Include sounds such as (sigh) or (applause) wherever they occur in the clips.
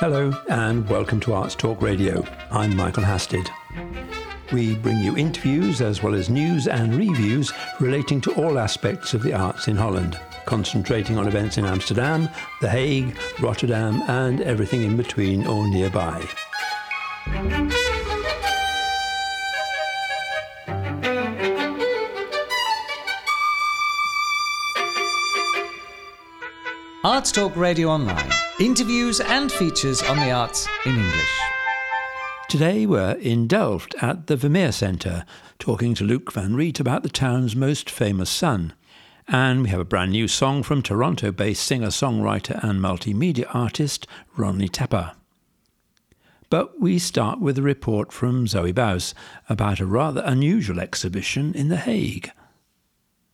Hello, and welcome to Arts Talk Radio. I'm Michael Hasted. We bring you interviews as well as news and reviews relating to all aspects of the arts in Holland, concentrating on events in Amsterdam, The Hague, Rotterdam, and everything in between or nearby. Arts Talk Radio Online. Interviews and features on the arts in English. Today we're in Delft at the Vermeer Centre, talking to Luke van Riet about the town's most famous son. And we have a brand new song from Toronto based singer songwriter and multimedia artist Ronnie Tepper. But we start with a report from Zoe Baus about a rather unusual exhibition in The Hague.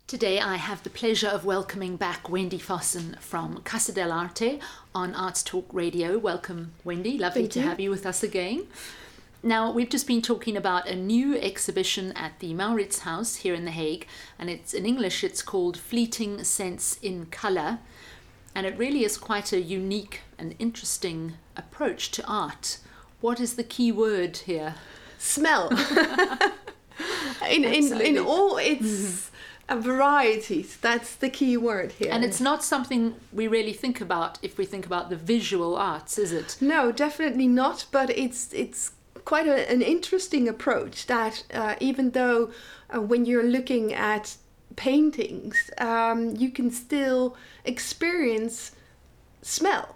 Today I have the pleasure of welcoming back Wendy Fossen from Casa del Arte on Arts Talk Radio. Welcome, Wendy. Lovely Thank to you. have you with us again. Now, we've just been talking about a new exhibition at the Maurits House here in The Hague, and it's in English it's called Fleeting Scents in Colour. And it really is quite a unique and interesting approach to art. What is the key word here? smell (laughs) in, in in all its mm-hmm. Uh, varieties that's the key word here And it's not something we really think about if we think about the visual arts, is it? no definitely not but it's it's quite a, an interesting approach that uh, even though uh, when you're looking at paintings um, you can still experience smell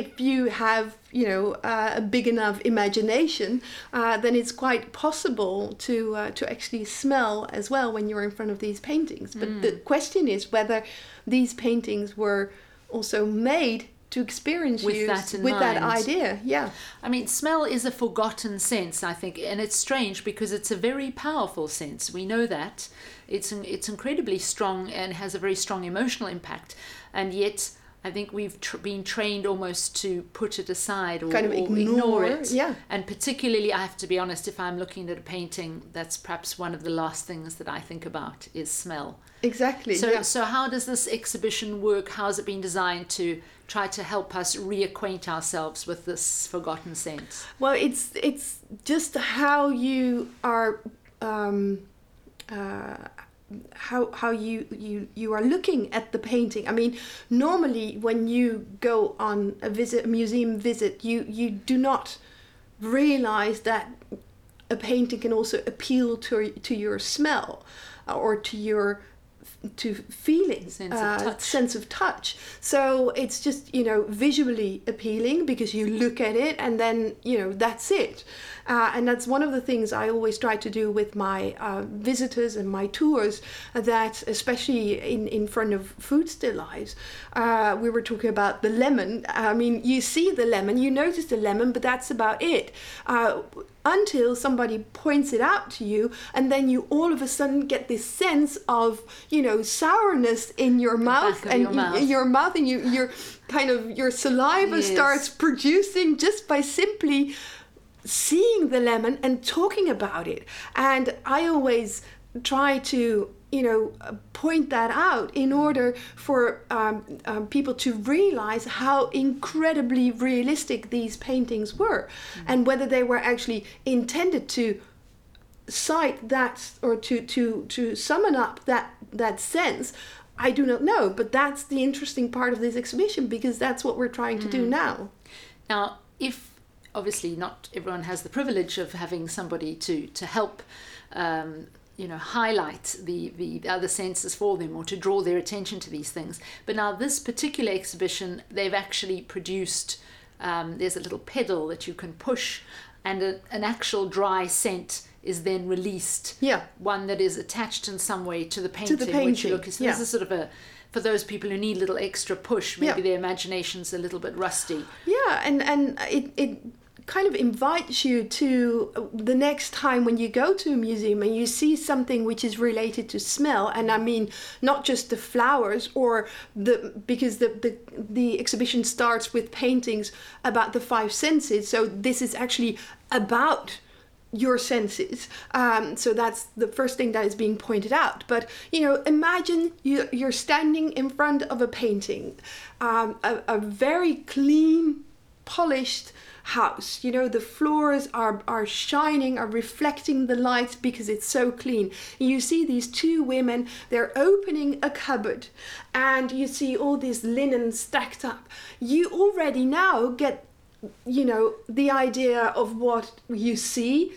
if you have you know uh, a big enough imagination uh, then it's quite possible to uh, to actually smell as well when you're in front of these paintings. But the question is whether these paintings were also made to experience With you that with that idea. Yeah. I mean, smell is a forgotten sense, I think, and it's strange because it's a very powerful sense. We know that. It's it's incredibly strong and has a very strong emotional impact, and yet I think we've tr- been trained almost to put it aside or, Kind of or ignore, it. yeah. And particularly, I have to be honest, if I'm looking at a painting, that's perhaps one of the last things that I think about is smell. exactly So, yeah. so how does this exhibition work? How has it been designed to try to help us reacquaint ourselves with this forgotten sense? Well, it's it's just how you are, um, uh, how how you you you are looking at the painting. I mean, normally when you go on a visit, a museum visit, you you do not realize that a painting can also appeal to to your smell uh, or to your to feeling Sense of uh, touch. sense of touch. So it's just you know visually appealing because you look at it and then you know that's it. Uh, and that's one of the things i always try to do with my uh, visitors and my tours uh, that especially in, in front of food still lives uh, we were talking about the lemon. I mean you see the lemon you notice the lemon but that's about it. Uh, until somebody points it out to you and then you all of a sudden get this sense of you know sourness in your mouth and your y- mouth. your mouth and you your kind of your saliva Yes. starts producing just by simply seeing the lemon and talking about it and i always try to you know point that out in order for um, um, people to realize how incredibly realistic these paintings were and whether they were actually intended to cite that or to to to summon up that that sense. I do not know but that's the interesting part of this exhibition because that's what we're trying to do now. Now, if obviously not everyone has the privilege of having somebody to to help, um, you know, highlight the the other senses for them or to draw their attention to these things. But now this particular exhibition, they've actually produced. Um, there's a little pedal that you can push, and a, an actual dry scent is then released. Yeah. One that is attached in some way to the painting. to the Which you painting, look, so yeah. this is sort of a for those people who need a little extra push. Maybe Yeah. their imagination's a little bit rusty. Yeah, and and it it kind of invites you to uh, the next time when you go to a museum and you see something which is related to smell and i mean not just the flowers or the because the the, the exhibition starts with paintings about the five senses so this is actually about your senses. Um, so that's the first thing that is being pointed out. But you know, imagine you, you're standing in front of a painting, um, a, a very clean polished house. You know, the floors are, are shining, are reflecting the light because it's so clean. You see these two women, they're opening a cupboard and you see all this linen stacked up. You already now get, you know, the idea of what you see,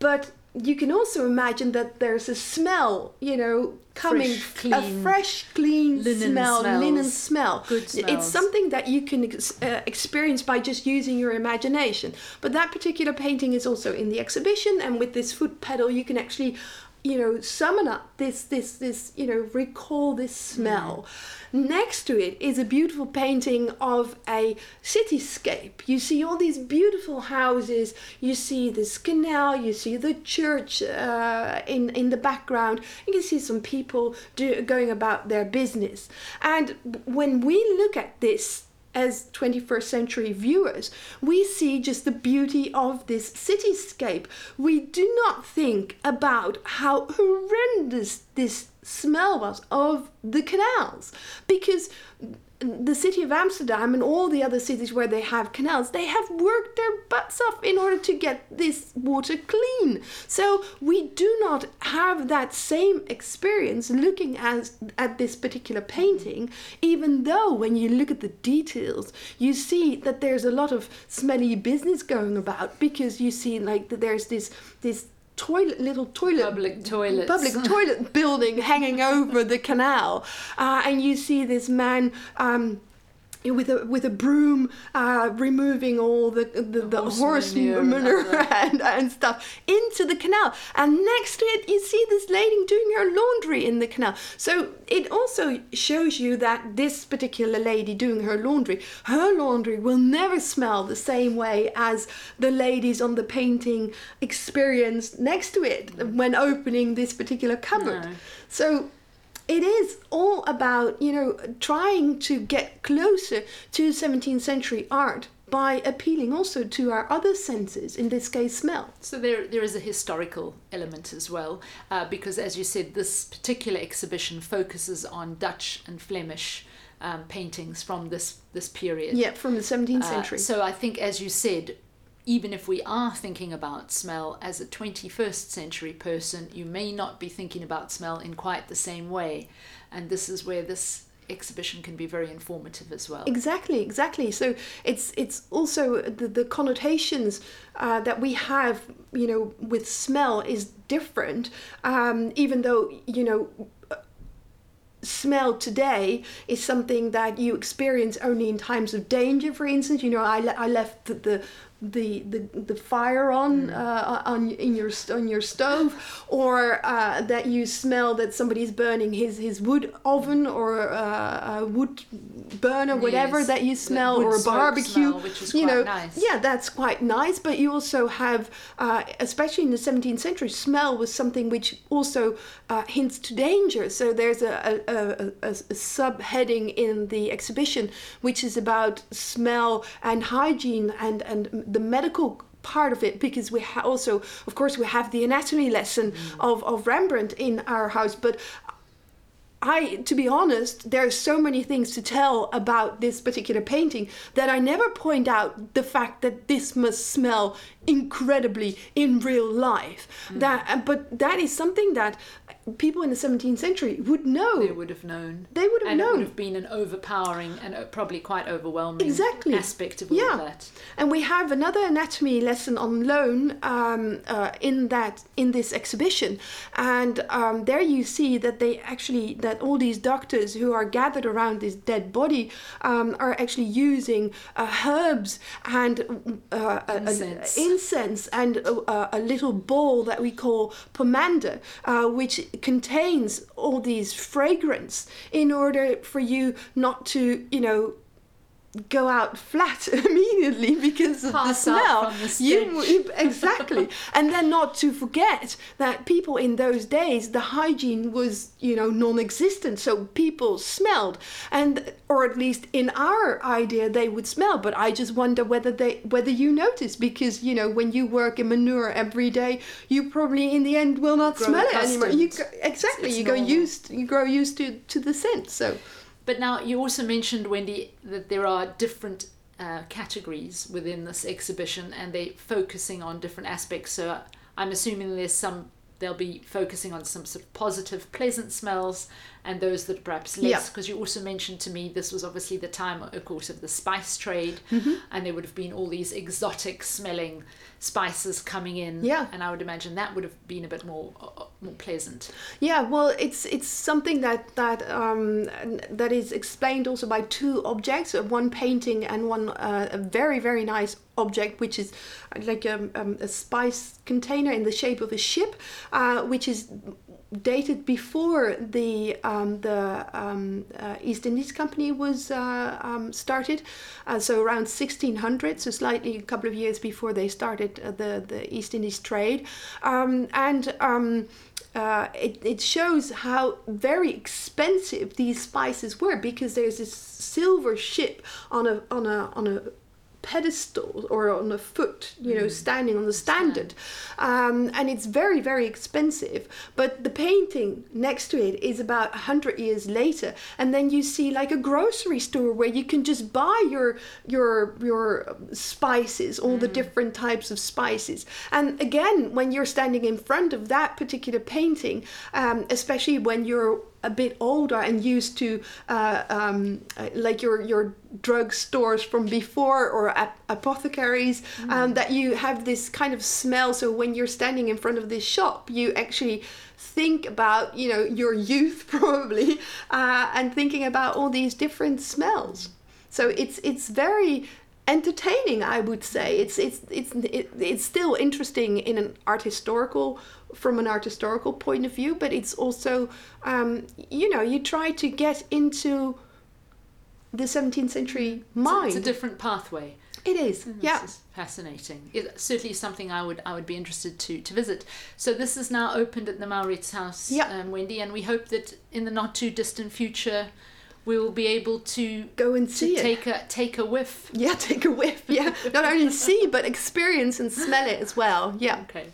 but you can also imagine that there's a smell, you know, coming Fresh, a fresh, clean linen smell, linen smell. good It's something that you can ex- uh, experience by just using your imagination. But that particular painting is also in the exhibition, and with this foot pedal, you can actually, you know, summon up this, this, this, you know, recall this smell. Next to it is a beautiful painting of a cityscape. You see all these beautiful houses. You see this canal. You see the church uh, in in the background. You can see some people do, going about their business. And when we look at this as 21st century viewers, we see just the beauty of this cityscape. We do not think about how horrendous this smell was of the canals because the city of Amsterdam and all the other cities where they have canals, they have worked their butts off in order to get this water clean. So we do not have that same experience looking at, at this particular painting, even though when you look at the details, you see that there's a lot of smelly business going about because you see like that there's this this toilet little toilet Public toilets. public toilet building hanging over the canal, (laughs) uh, and you see this man. Um, with a with a broom, uh, removing all the the, the horse horse manure manure, (laughs) and and, and stuff into the canal. And next to it, you see this lady doing her laundry in the canal. So it also shows you that this particular lady doing her laundry, her laundry will never smell the same way as the ladies on the painting experienced next to it when opening this particular cupboard. No. So it is all about, you know, trying to get closer to 17th century art by appealing also to our other senses, in this case, smell. So there, there is a historical element as well, uh, because as you said, this particular exhibition focuses on Dutch and Flemish um, paintings from this this period. Yeah, from the 17th Uh, century. so I think, as you said, even if we are thinking about smell as a 21st century person, you may not be thinking about smell in quite the same way, and this is where this exhibition can be very informative as well. Exactly, exactly. So it's it's also the, the connotations uh, that we have, you know, with smell is different. Um, even though you know, smell today is something that you experience only in times of danger. For instance, you know, I, le- I left the, the the, the, the fire on uh, on in your on your stove, (laughs) or uh, that you smell that somebody's burning his, his wood oven or uh, a wood burner, whatever Yes, that you smell, or a barbecue. smell, which is you quite know, nice. yeah, that's quite nice. But you also have, uh, especially in the 17th century, smell was something which also uh, hints to danger. So there's a, a, a, a, a subheading in the exhibition which is about smell and hygiene and, and the medical part of it because we ha- also of course we have the anatomy lesson of, of rembrandt in our house but I, to be honest, there are so many things to tell about this particular painting that I never point out the fact that this must smell incredibly in real life. That, uh, but that is something that people in the 17th century would know. They would have known. They would have and it known. would have been an overpowering and uh, probably quite overwhelming Exactly. aspect of all Yeah. of that. And we have another anatomy lesson on loan um, uh, in that in this exhibition, and um, there you see that they actually that all these doctors who are gathered around this dead body um, are actually using uh, herbs and uh, a- a- Incense. incense and a, a little ball that we call pomander, uh, which contains all these fragrance in order for you not to, you know, go out flat (laughs) immediately because of Pass the smell. the you, you- exactly, (laughs) and then not to forget that people in those days the hygiene was you know non-existent, so people smelled, and or at least in our idea they would smell. But I just wonder whether they whether you notice because you know when you work in manure every day, you probably in the end will not Grow smell it anymore. You exactly It's you go used you grow used to to the scent. So But now you also mentioned, Wendy, that there are different uh, categories within this exhibition, and they're focusing on different aspects. So I'm assuming there's some they'll be focusing on some sort of positive, pleasant smells and those that perhaps less. Because yeah. you also mentioned to me this was obviously the time, of course, of the spice trade, mm-hmm. and there would have been all these exotic smelling spices coming in. Yeah. And I would imagine that would have been a bit more uh, more pleasant. Yeah. Well, it's it's something that that um, that is explained also by two objects, uh, one painting and one uh, a very very nice object, which is like a, um, a spice container in the shape of a ship, uh, which is dated before the um, the um, uh, East Indies Company was uh, um, started, uh, so around 1600, so slightly a couple of years before they started uh, the the East Indies trade, um, and. Um, uh, it, it shows how very expensive these spices were because there's this silver ship on a on a on a pedestal or on a foot, you know, mm. standing on the standard. Um, and it's very, very expensive. But the painting next to it is about 100 years later. And then you see like a grocery store where you can just buy your, your, your spices, all mm. the different types of spices. And again, when you're standing in front of that particular painting, um, especially when you're a bit older and used to uh, um, uh, like your your drug stores from before or ap- apothecaries mm. um, that you have this kind of smell so when you're standing in front of this shop you actually think about you know your youth (laughs) probably uh, and thinking about all these different smells so it's it's very entertaining i would say it's it's it's it's still interesting in an art historical from an art historical point of view, but it's also, um, you know, you try to get into the 17th century mind. It's a, it's a different pathway. It is, yeah. fascinating. It's certainly something I would I would be interested to to visit. So this is now opened at the Maurits House, yeah. um, Wendy, and we hope that in the not too distant future we will be able to go and see it. Take a take a whiff. (laughs) Yeah, take a whiff. Yeah, not only see but experience and smell it as well. Yeah. Okay.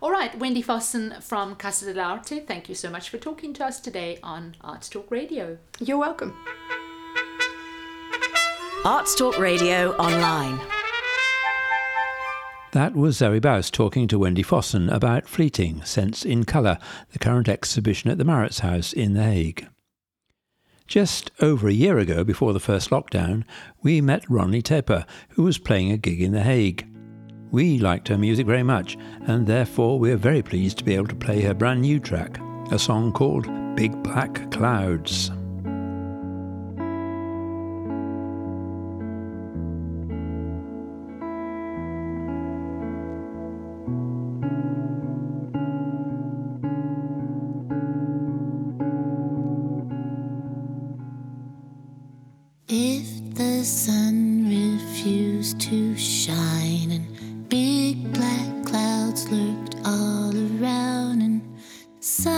All right, Wendy Fossen from Casa dell'Arte, thank you so much for talking to us today on Arts Talk Radio. You're welcome. Arts Talk Radio Online. That was Zoe Baus talking to Wendy Fossen about Fleeting Scents in Colour, the current exhibition at the Maurits House in The Hague. Just over a year ago, before the first lockdown, we met Ronnie Tepper, who was playing a gig in The Hague. We liked her music very much, and therefore we're very pleased to be able to play her brand new track, a song called Big Black Clouds.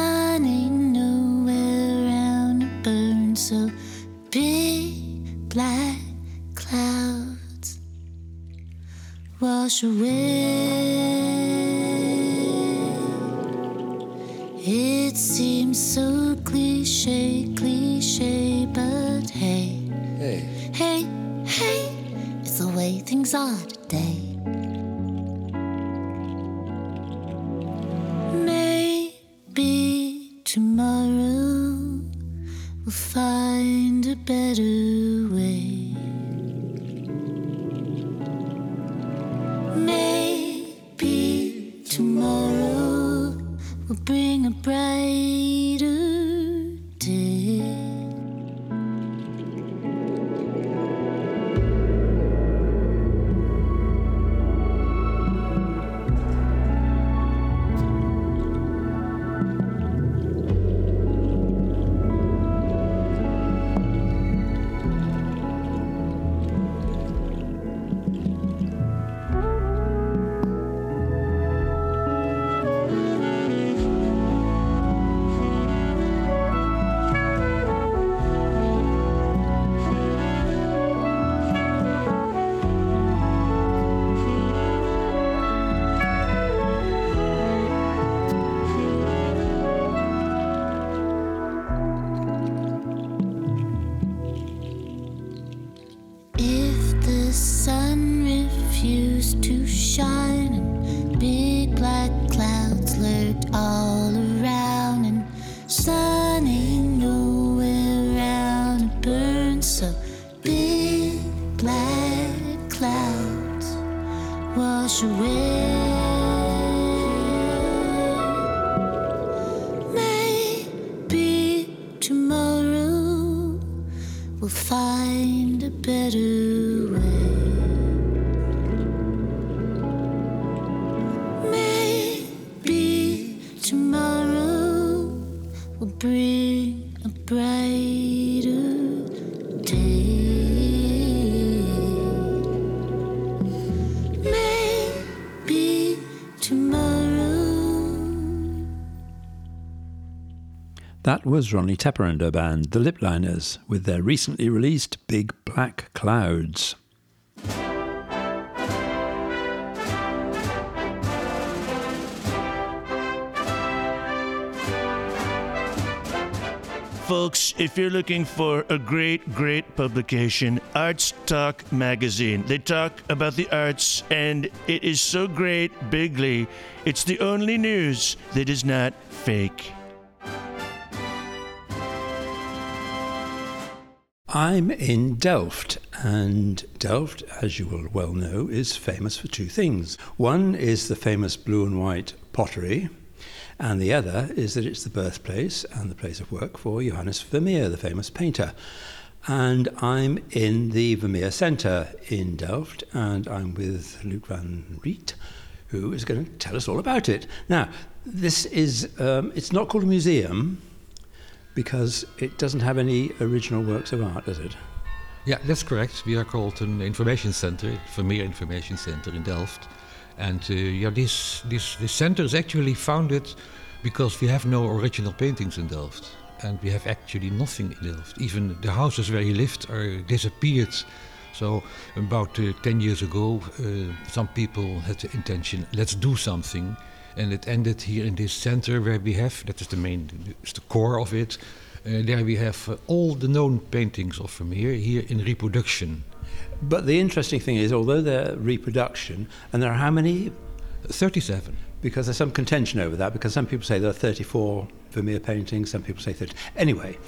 sun ain't nowhere around to burn, so big black clouds wash away. It seems so clear. Find a better way That was Ronnie Tepper and her band, the Lipliners, with their recently released Big Black Clouds. Folks, if you're looking for a great, great publication, Arts Talk magazine. They talk about the arts, and it is so great, bigly. It's the only news that is not fake. I'm in Delft, and Delft, as you will well know, is famous for two things. One is the famous blue and white pottery, and the other is that it's the birthplace and the place of work for Johannes Vermeer, the famous painter. And I'm in the Vermeer Centre in Delft, and I'm with Luc van Riet, who is going to tell us all about it. Now, this is, um, it's not called a museum because it doesn't have any original works of art, does it? Yeah, that's correct. We are called an information center, Vermeer Information Center in Delft. And uh, yeah, this, this, this center is actually founded because we have no original paintings in Delft. And we have actually nothing in Delft. Even the houses where he lived are disappeared. So about uh, 10 years ago, uh, some people had the intention, let's do something. And it ended here in this center where we have, that is the main, is the core of it. Uh, there we have uh, all the known paintings of Vermeer here in reproduction. But the interesting thing is, although they're reproduction, and there are how many? 37. Because there's some contention over that, because some people say there are 34 Vermeer paintings, some people say 30. Anyway,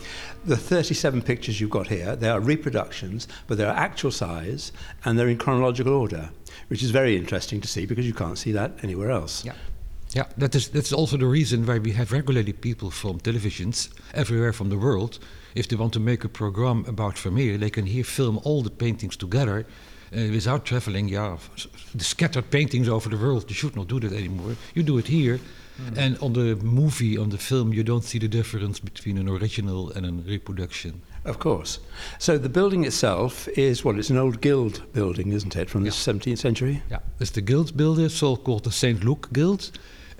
the 37 pictures you've got here, they are reproductions, but they're actual size, and they're in chronological order, which is very interesting to see because you can't see that anywhere else. Yeah. Yeah, that is that's also the reason why we have regularly people from televisions everywhere from the world. If they want to make a program about Vermeer, they can here film all the paintings together uh, without traveling. Yeah, the scattered paintings over the world. You should not do that anymore. You do it here. And on the movie, on the film, you don't see the difference between an original and a reproduction. Of course. So the building itself is, well, it's an old guild building, isn't it, from the 17th century? Yeah, it's the guild builder, so called the St. Luke Guild,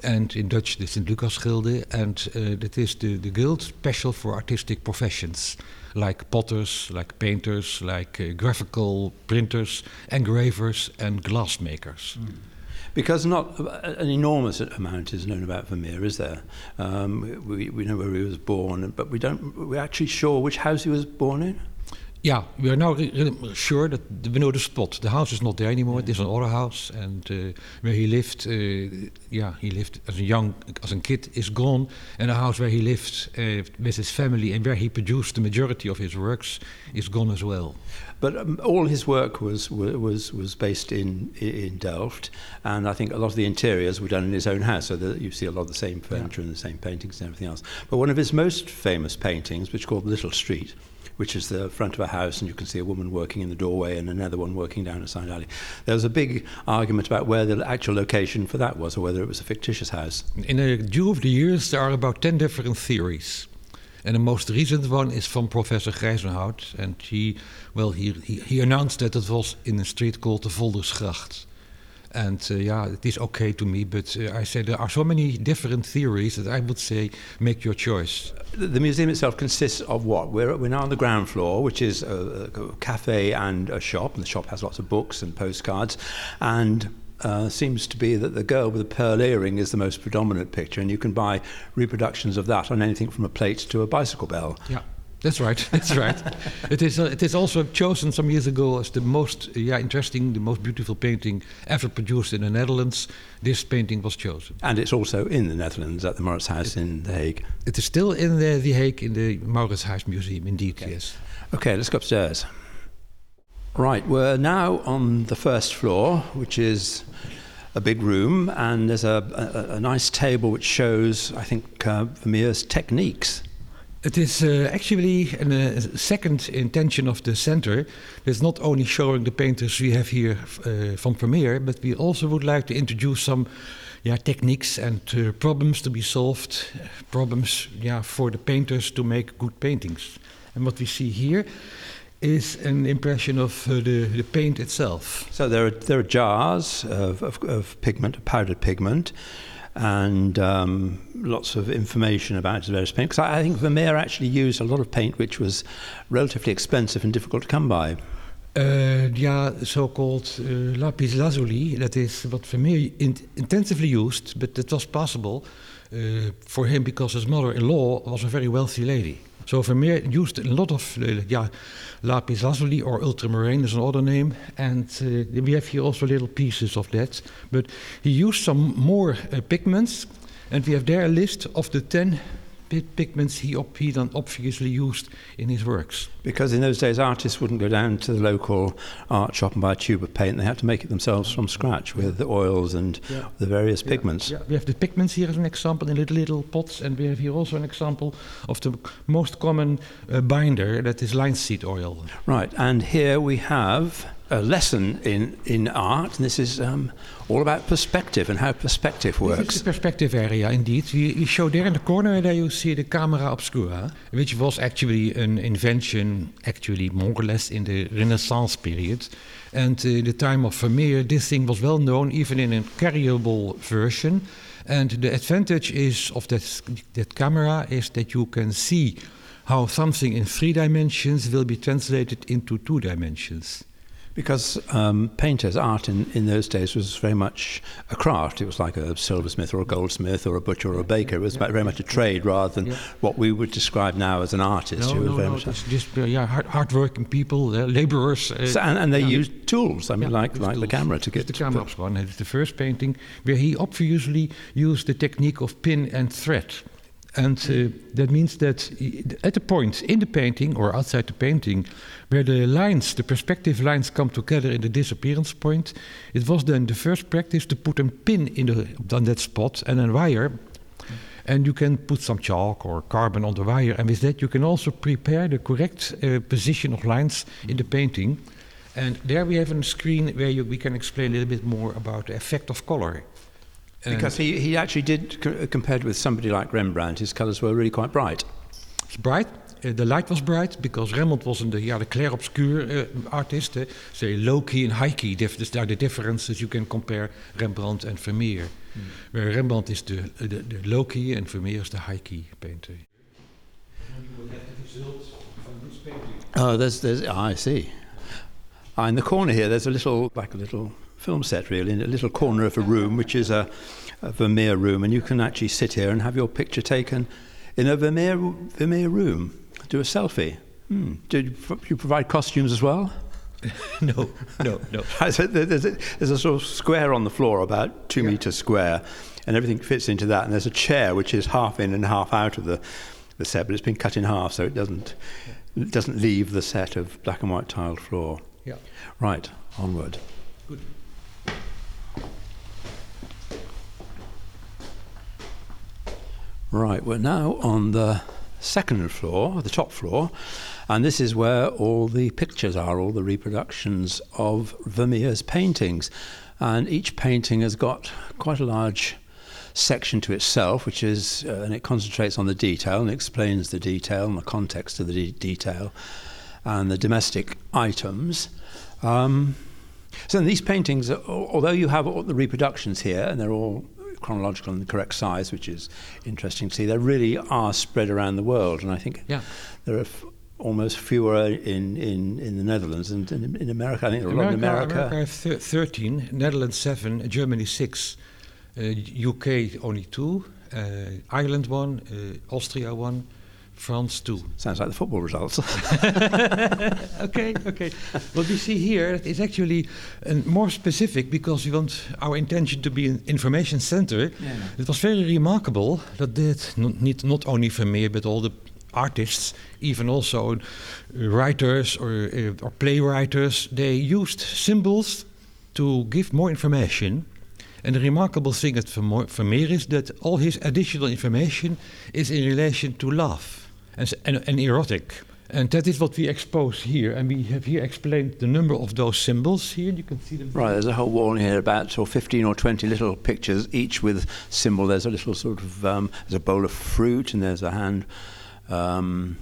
and in Dutch the St. Lucas Gilde, and uh, that is the, the guild special for artistic professions, like potters, like painters, like uh, graphical printers, engravers, and glassmakers. Because not an enormous amount is known about Vermeer, is there? Um, we, we know where he was born, but we don't. We're actually sure which house he was born in. Yeah, we are now re- re- sure that we know the spot. The house is not there anymore. It is an other house, and uh, where he lived, uh, yeah, he lived as a young, as a kid, is gone. And the house where he lived uh, with his family and where he produced the majority of his works is gone as well. But um, all his work was was was based in in Delft, and I think a lot of the interiors were done in his own house, so that you see a lot of the same furniture and the same paintings and everything else. But one of his most famous paintings, which is called Little Street, which is the front of a house, and you can see a woman working in the doorway and another one working down a side alley. There was a big argument about where the actual location for that was, or whether it was a fictitious house. In the due of the years, there are about 10 different theories. And the most recent one is from Professor Grijzenhout. And he, well, he, he, he announced that it was in a street called the Voldersgracht. And uh, yeah, it is okay to me, but uh, I say there are so many different theories that I would say make your choice. The the museum itself consists of what? We're, we're now on the ground floor, which is a, a cafe and a shop, and the shop has lots of books and postcards, and uh, seems to be that the girl with the pearl earring is the most predominant picture, and you can buy reproductions of that on anything from a plate to a bicycle bell. Yeah. That's right. (laughs) That's right. it is. Uh, it is also chosen some years ago as the most, uh, yeah, interesting, the most beautiful painting ever produced in the Netherlands. This painting was chosen. And it's also in the Netherlands at the Mauritshuis in The Hague. It is still in the, the Hague in the Mauritshuis Museum. Indeed, yes. Okay, let's go upstairs. Right, we're now on the first floor, which is a big room, and there's a, a, a nice table which shows, I think, uh, Vermeer's techniques. It is uh, actually a second intention of the center. It's not only showing the painters we have here uh, from Vermeer, but we also would like to introduce some yeah, techniques and uh, problems to be solved, problems yeah, for the painters to make good paintings. And what we see here is an impression of uh, the, the paint itself. So there are, there are jars of, of, of pigment, powdered pigment, and um, lots of information about the various paints. I, I think Vermeer actually used a lot of paint which was relatively expensive and difficult to come by. Uh, yeah, so-called uh, lapis lazuli. That is what Vermeer in intensively used, but it was possible uh, for him because his mother-in-law was a very wealthy lady. So Vermeer used a lot of uh, yeah, lapis lazuli or ultramarine is another name, and uh, we have here also little pieces of that. But he used some more uh, pigments, and we have there a list of the ten pigments he, op- he then obviously used in his works. Because in those days, artists wouldn't go down to the local art shop and buy a tube of paint. They had to make it themselves from scratch with the oils and Yeah. the various Yeah, pigments. Yeah, we have the pigments here as an example in little little pots, and we have here also an example of the most common uh, binder that is linseed oil. Right, and here we have a lesson in, in art, and this is um, all about perspective and how perspective This is works. the perspective area, indeed. You, we show there in the corner there you see the camera obscura, which was actually an invention, actually more or less in the Renaissance period. And uh, in the time of Vermeer, this thing was well known, even in a carryable version. And the advantage is of that, that camera is that you can see how something in three dimensions will be translated into two dimensions. Because um, painters' art in, in those days was very much a craft. It was like a silversmith or a goldsmith or a butcher or a baker. It was very much a trade rather than Yeah. what we would describe now as an artist. No, no, very no, much it's just uh, yeah, hard, hardworking people, uh, laborers. Uh, So- and, and they yeah. used tools, I mean, Yeah, like, like the camera to get the camera one. It's the first painting where he obviously used the technique of pin and thread. And uh, that means that at the point in the painting or outside the painting where the lines, the perspective lines come together in the disappearance point, it was then the first practice to put a pin in the, on that spot and a wire. And you can put some chalk or carbon on the wire, and with that you can also prepare the correct uh, position of lines in the painting. And there we have a screen where you, we can explain a little bit more about the effect of color. And Because he, he actually did, compared with somebody like Rembrandt, his colours were really quite bright. it's bright. Uh, the light was bright because Rembrandt was the yeah, the clair obscure uh, artist. Uh, say low key and high key. Dif- these are the differences you can compare Rembrandt and Vermeer. Where Rembrandt is the, the, the low key and Vermeer is the high key painter. Oh, there's, there's, ah, I see. Ah, in the corner here, there's a little, like a little film set, really, in a little corner of a room, which is a, a Vermeer room, and you can actually sit here and have your picture taken in a Vermeer, Vermeer room. Do a selfie. Hmm. Did you you provide costumes as well? (laughs) no, no, no. (laughs) I said there- there's a, there's a sort of square on the floor, about two metres square, and everything fits into that. And there's a chair which is half in and half out of the, the set, but it's been cut in half, so it doesn't it doesn't leave the set of black and white tiled floor. Yeah. Right, onward. Good. Right, we're now on the second floor, the top floor, and this is where all the pictures are, all the reproductions of Vermeer's paintings. And each painting has got quite a large section to itself, which is, uh, and it concentrates on the detail and explains the detail and the context of the de- detail and the domestic items. Um, so these paintings, although you have all the reproductions here, and they're all chronological and the correct size, which is interesting to see, they really are spread around the world. And I think Yeah. there are f- almost fewer in, in, in the Netherlands and in, in America. I think there are a lot in America, America. Thir- 13, Netherlands 7, Germany 6, uh, UK only 2, uh, Ireland 1, uh, Austria 1, France 2. Sounds like the football results. (laughs) okay, okay. what we see here is actually uh, more specific because we want our intention to be an information center. It was very remarkable that did not, not, only Vermeer but all the artists, even also uh, writers or, uh, or playwrights, they used symbols to give more information. And the remarkable thing at Vermeer is that all his additional information is in relation to love and, and, and erotic. And that is what we expose here. And we have here explained the number of those symbols here. You can see them. Right, there's a whole wall here, about so 15 or 20 little pictures, each with symbol. There's a little sort of, um, there's a bowl of fruit, and there's a hand um,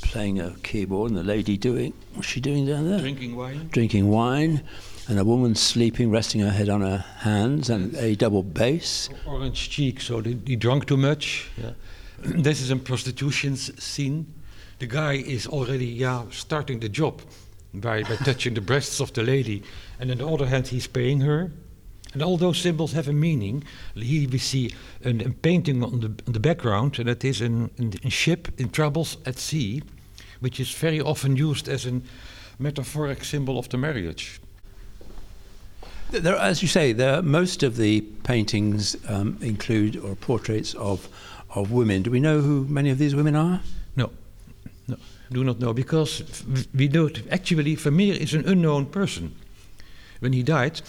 playing a keyboard, and the lady doing, what's she doing down there? Drinking wine. Drinking wine, and a woman sleeping, resting her head on her hands, and a double bass. Orange cheek, so they, he drank too much. Yeah. (clears throat) this is a prostitution scene. The guy is already yeah, starting the job by, by touching the breasts of the lady. And on the other hand, he's paying her. And all those symbols have a meaning. Here we see an, a painting on the, on the background, and that is a ship in troubles at sea, which is very often used as a metaphoric symbol of the marriage. There, as you say, there, most of the paintings um, include or portraits of, of women. Do we know who many of these women are? No, no, do not know because we know t- actually Vermeer is an unknown person. When he died,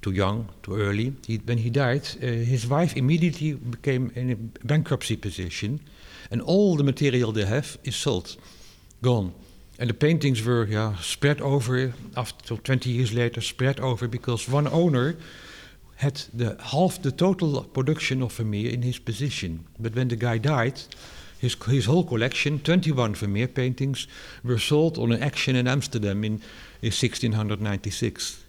too young, too early, he, when he died, uh, his wife immediately became in a bankruptcy position, and all the material they have is sold, gone. And the paintings were yeah, spread over, after 20 years later, spread over because one owner had the half the total production of Vermeer in his possession. But when the guy died, his, his whole collection, 21 Vermeer paintings, were sold on an auction in Amsterdam in, in 1696.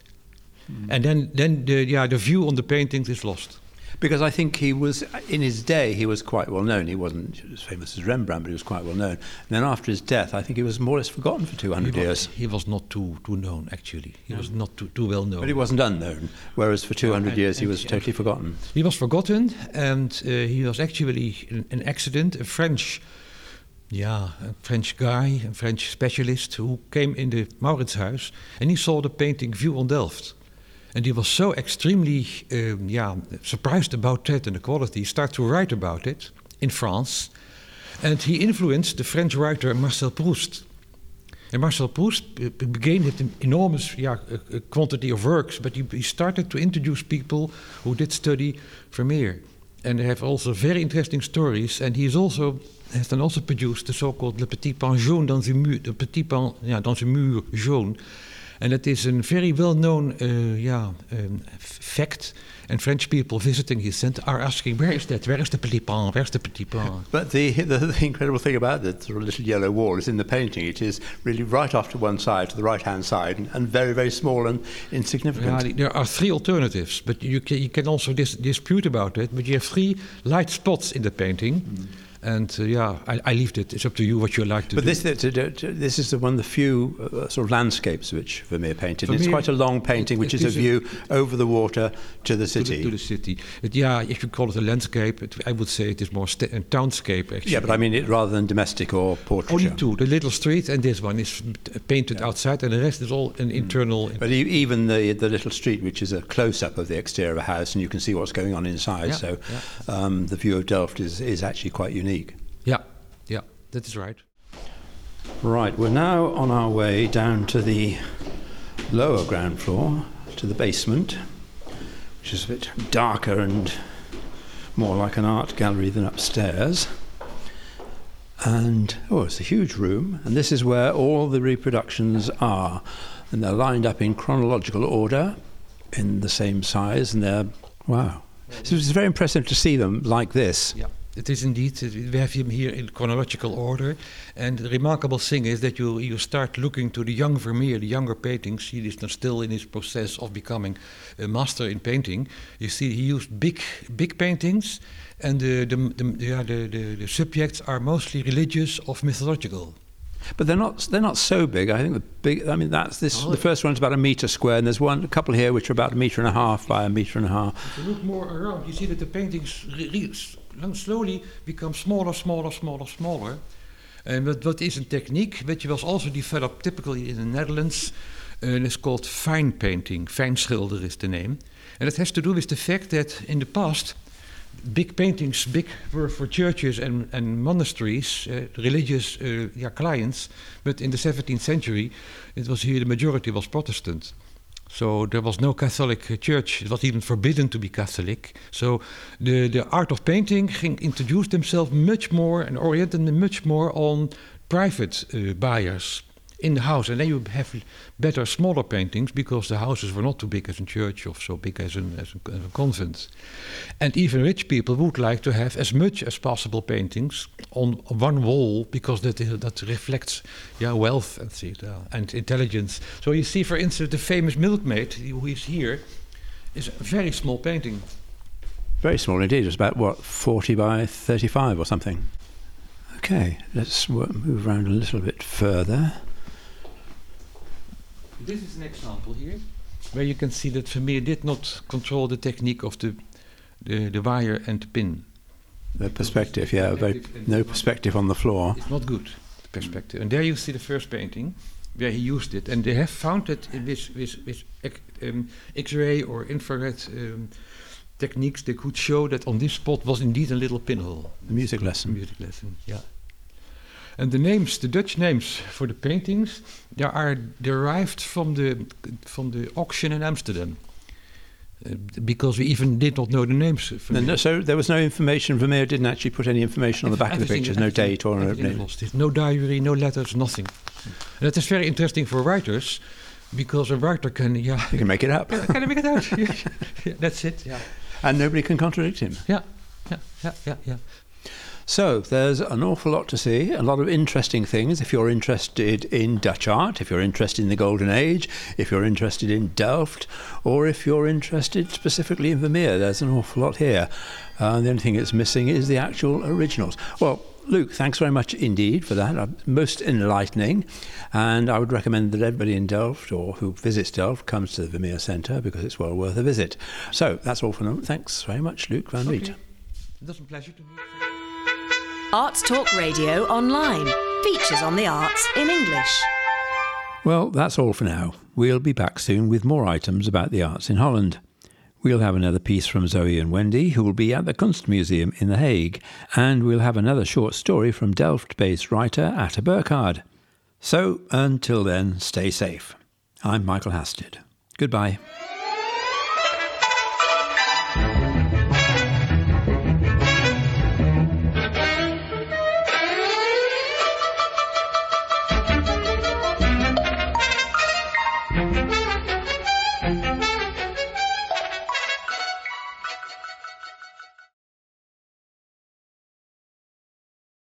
And then, then the, yeah, the view on the paintings is lost. Because I think he was, in his day, he was quite well known. He wasn't as famous as Rembrandt, but he was quite well known. And then after his death, I think he was more or less forgotten for 200 he, was, years. he was not too, too known, actually. He was not too, too well known. But he wasn't unknown, whereas for 200 and- years he and- was totally forgotten. He was forgotten, and uh, he was actually an, an accident. A French, yeah, a French guy, a French specialist who came in the Mauritshuis, and he saw the painting View on Delft. And he was so extremely, um, yeah, surprised about that and the quality. He started to write about it in France, and he influenced the French writer Marcel Proust. And Marcel Proust be- be- began with an enormous yeah, uh, quantity of works, but he, he started to introduce people who did study Vermeer. And they have also very interesting stories. And he is also, has then also produced the so-called Le Petit Jaune dans un mur, the Petit Pain yeah, dans un mur jaune. And it is a very well-known uh, yeah, um, fact. And French people visiting his center are asking, where is that? Where is the Petit Pain? Where's the Petit Pain? But the, the, the incredible thing about the sort of little yellow wall is in the painting, it is really right off to one side, to the right hand side, and, and very, very small and insignificant. Yeah, there are three alternatives, but you can, you can also dis- dispute about it. But you have three light spots in the painting, and uh, yeah, I, I leave it. It's up to you what you like to But do. But this, to- to- to- this is the one of the few uh, sort of landscapes which Vermeer painted. it's quite a long painting, which it is is a- view over the water to the to city. the, to the city. It, yeah, if you call it a landscape, it, I would say it is more sta- a townscape. Actually, yeah, but I mean it rather than domestic or portraiture. only two: the little street and this one is painted outside, and the rest is all an internal. But e- even the the little street, which is a close up of the exterior of a house, and you can see what's going on inside. Yeah, so Um, the view of Delft is, is actually quite unique. Yeah, yeah, that is right. Right, we're now on our way down to the lower ground floor, to the basement, which is a bit darker and more like an art gallery than upstairs. And oh, it's a huge room, and this is where all the reproductions are, and they're lined up in chronological order, in the same size, and they're wow. So it's very impressive to see them like this. Yeah, it is indeed. We have him here in chronological order. And the remarkable thing is that you, you start looking to the young Vermeer, the younger paintings. He is still in his process of becoming a master in painting. You see, he used big, big paintings, and the, the, the, yeah, the, the, the subjects are mostly religious or mythological. But they're not they're not so big. I think the big. I mean, that's this. Oh. the first one's about a meter square, and there's one a couple here which are about a meter and a half by a meter and a half. If you look more around, you see that the paintings re- re- s- slowly become smaller, smaller, smaller, smaller. And what, what is a technique which was also developed typically in the Netherlands and it's called fine painting. Fijnschilder is the name. And it has to do with the fact that in the past, big paintings big were for churches and, and monasteries, uh, religious uh, clients. But in the 17th century, it was here the majority was Protestant. So there was no Catholic uh, church. It was even forbidden to be Catholic. So the, the art of painting ging introduce themselves much more and oriented much more on private uh, buyers in the house. And then you have better, smaller paintings because the houses were not too big as a church or so big as, an, as, a, as a convent. And even rich people would like to have as much as possible paintings on one wall because that, that reflects yeah, wealth and, see, uh, and intelligence. So you see, for instance, the famous milkmaid who is here is a very small painting. Very small indeed. It's about, what, 40 by 35 or something? Okay, let's move around a little bit further. This is an example here, where you can see that Vermeer did not control the technique of the, the, the wire and the pin. The perspective, yeah, very, no perspective on the floor. It's not good, the perspective. And there you see the first painting, where he used it. And they have found that with, with, with um, X-ray or infrared um, techniques, they could show that on this spot was indeed a little pinhole. The music lesson. music lesson, yeah. And the names, the Dutch names for the paintings, they are derived from the from the auction in Amsterdam. Uh, because we even did not know the names. No, no, so there was no information. Vermeer didn't actually put any information on the back of the pictures, no date or no name. No diary, no letters, nothing. And that is very interesting for writers, because a writer can, yeah, you can make it up. can make it out. (laughs) yeah, that's it. Yeah. And nobody can contradict him. Yeah, yeah, yeah, yeah, yeah. So there's an awful lot to see, a lot of interesting things. If you're interested in Dutch art, if you're interested in the Golden Age, if you're interested in Delft, or if you're interested specifically in Vermeer, there's an awful lot here. Uh, the only thing that's missing is the actual originals. Well, Luke, thanks very much indeed for that. Uh, most enlightening. And I would recommend that everybody in Delft or who visits Delft comes to the Vermeer Centre because it's well worth a visit. So that's all for now. Thanks very much, Luke Van Riet. Okay. It was a pleasure to meet you. Arts Talk Radio Online. Features on the arts in English. Well, that's all for now. We'll be back soon with more items about the arts in Holland. We'll have another piece from Zoe and Wendy, who will be at the Kunstmuseum in The Hague, and we'll have another short story from Delft based writer Atta Burkhardt. So, until then, stay safe. I'm Michael Hasted. Goodbye.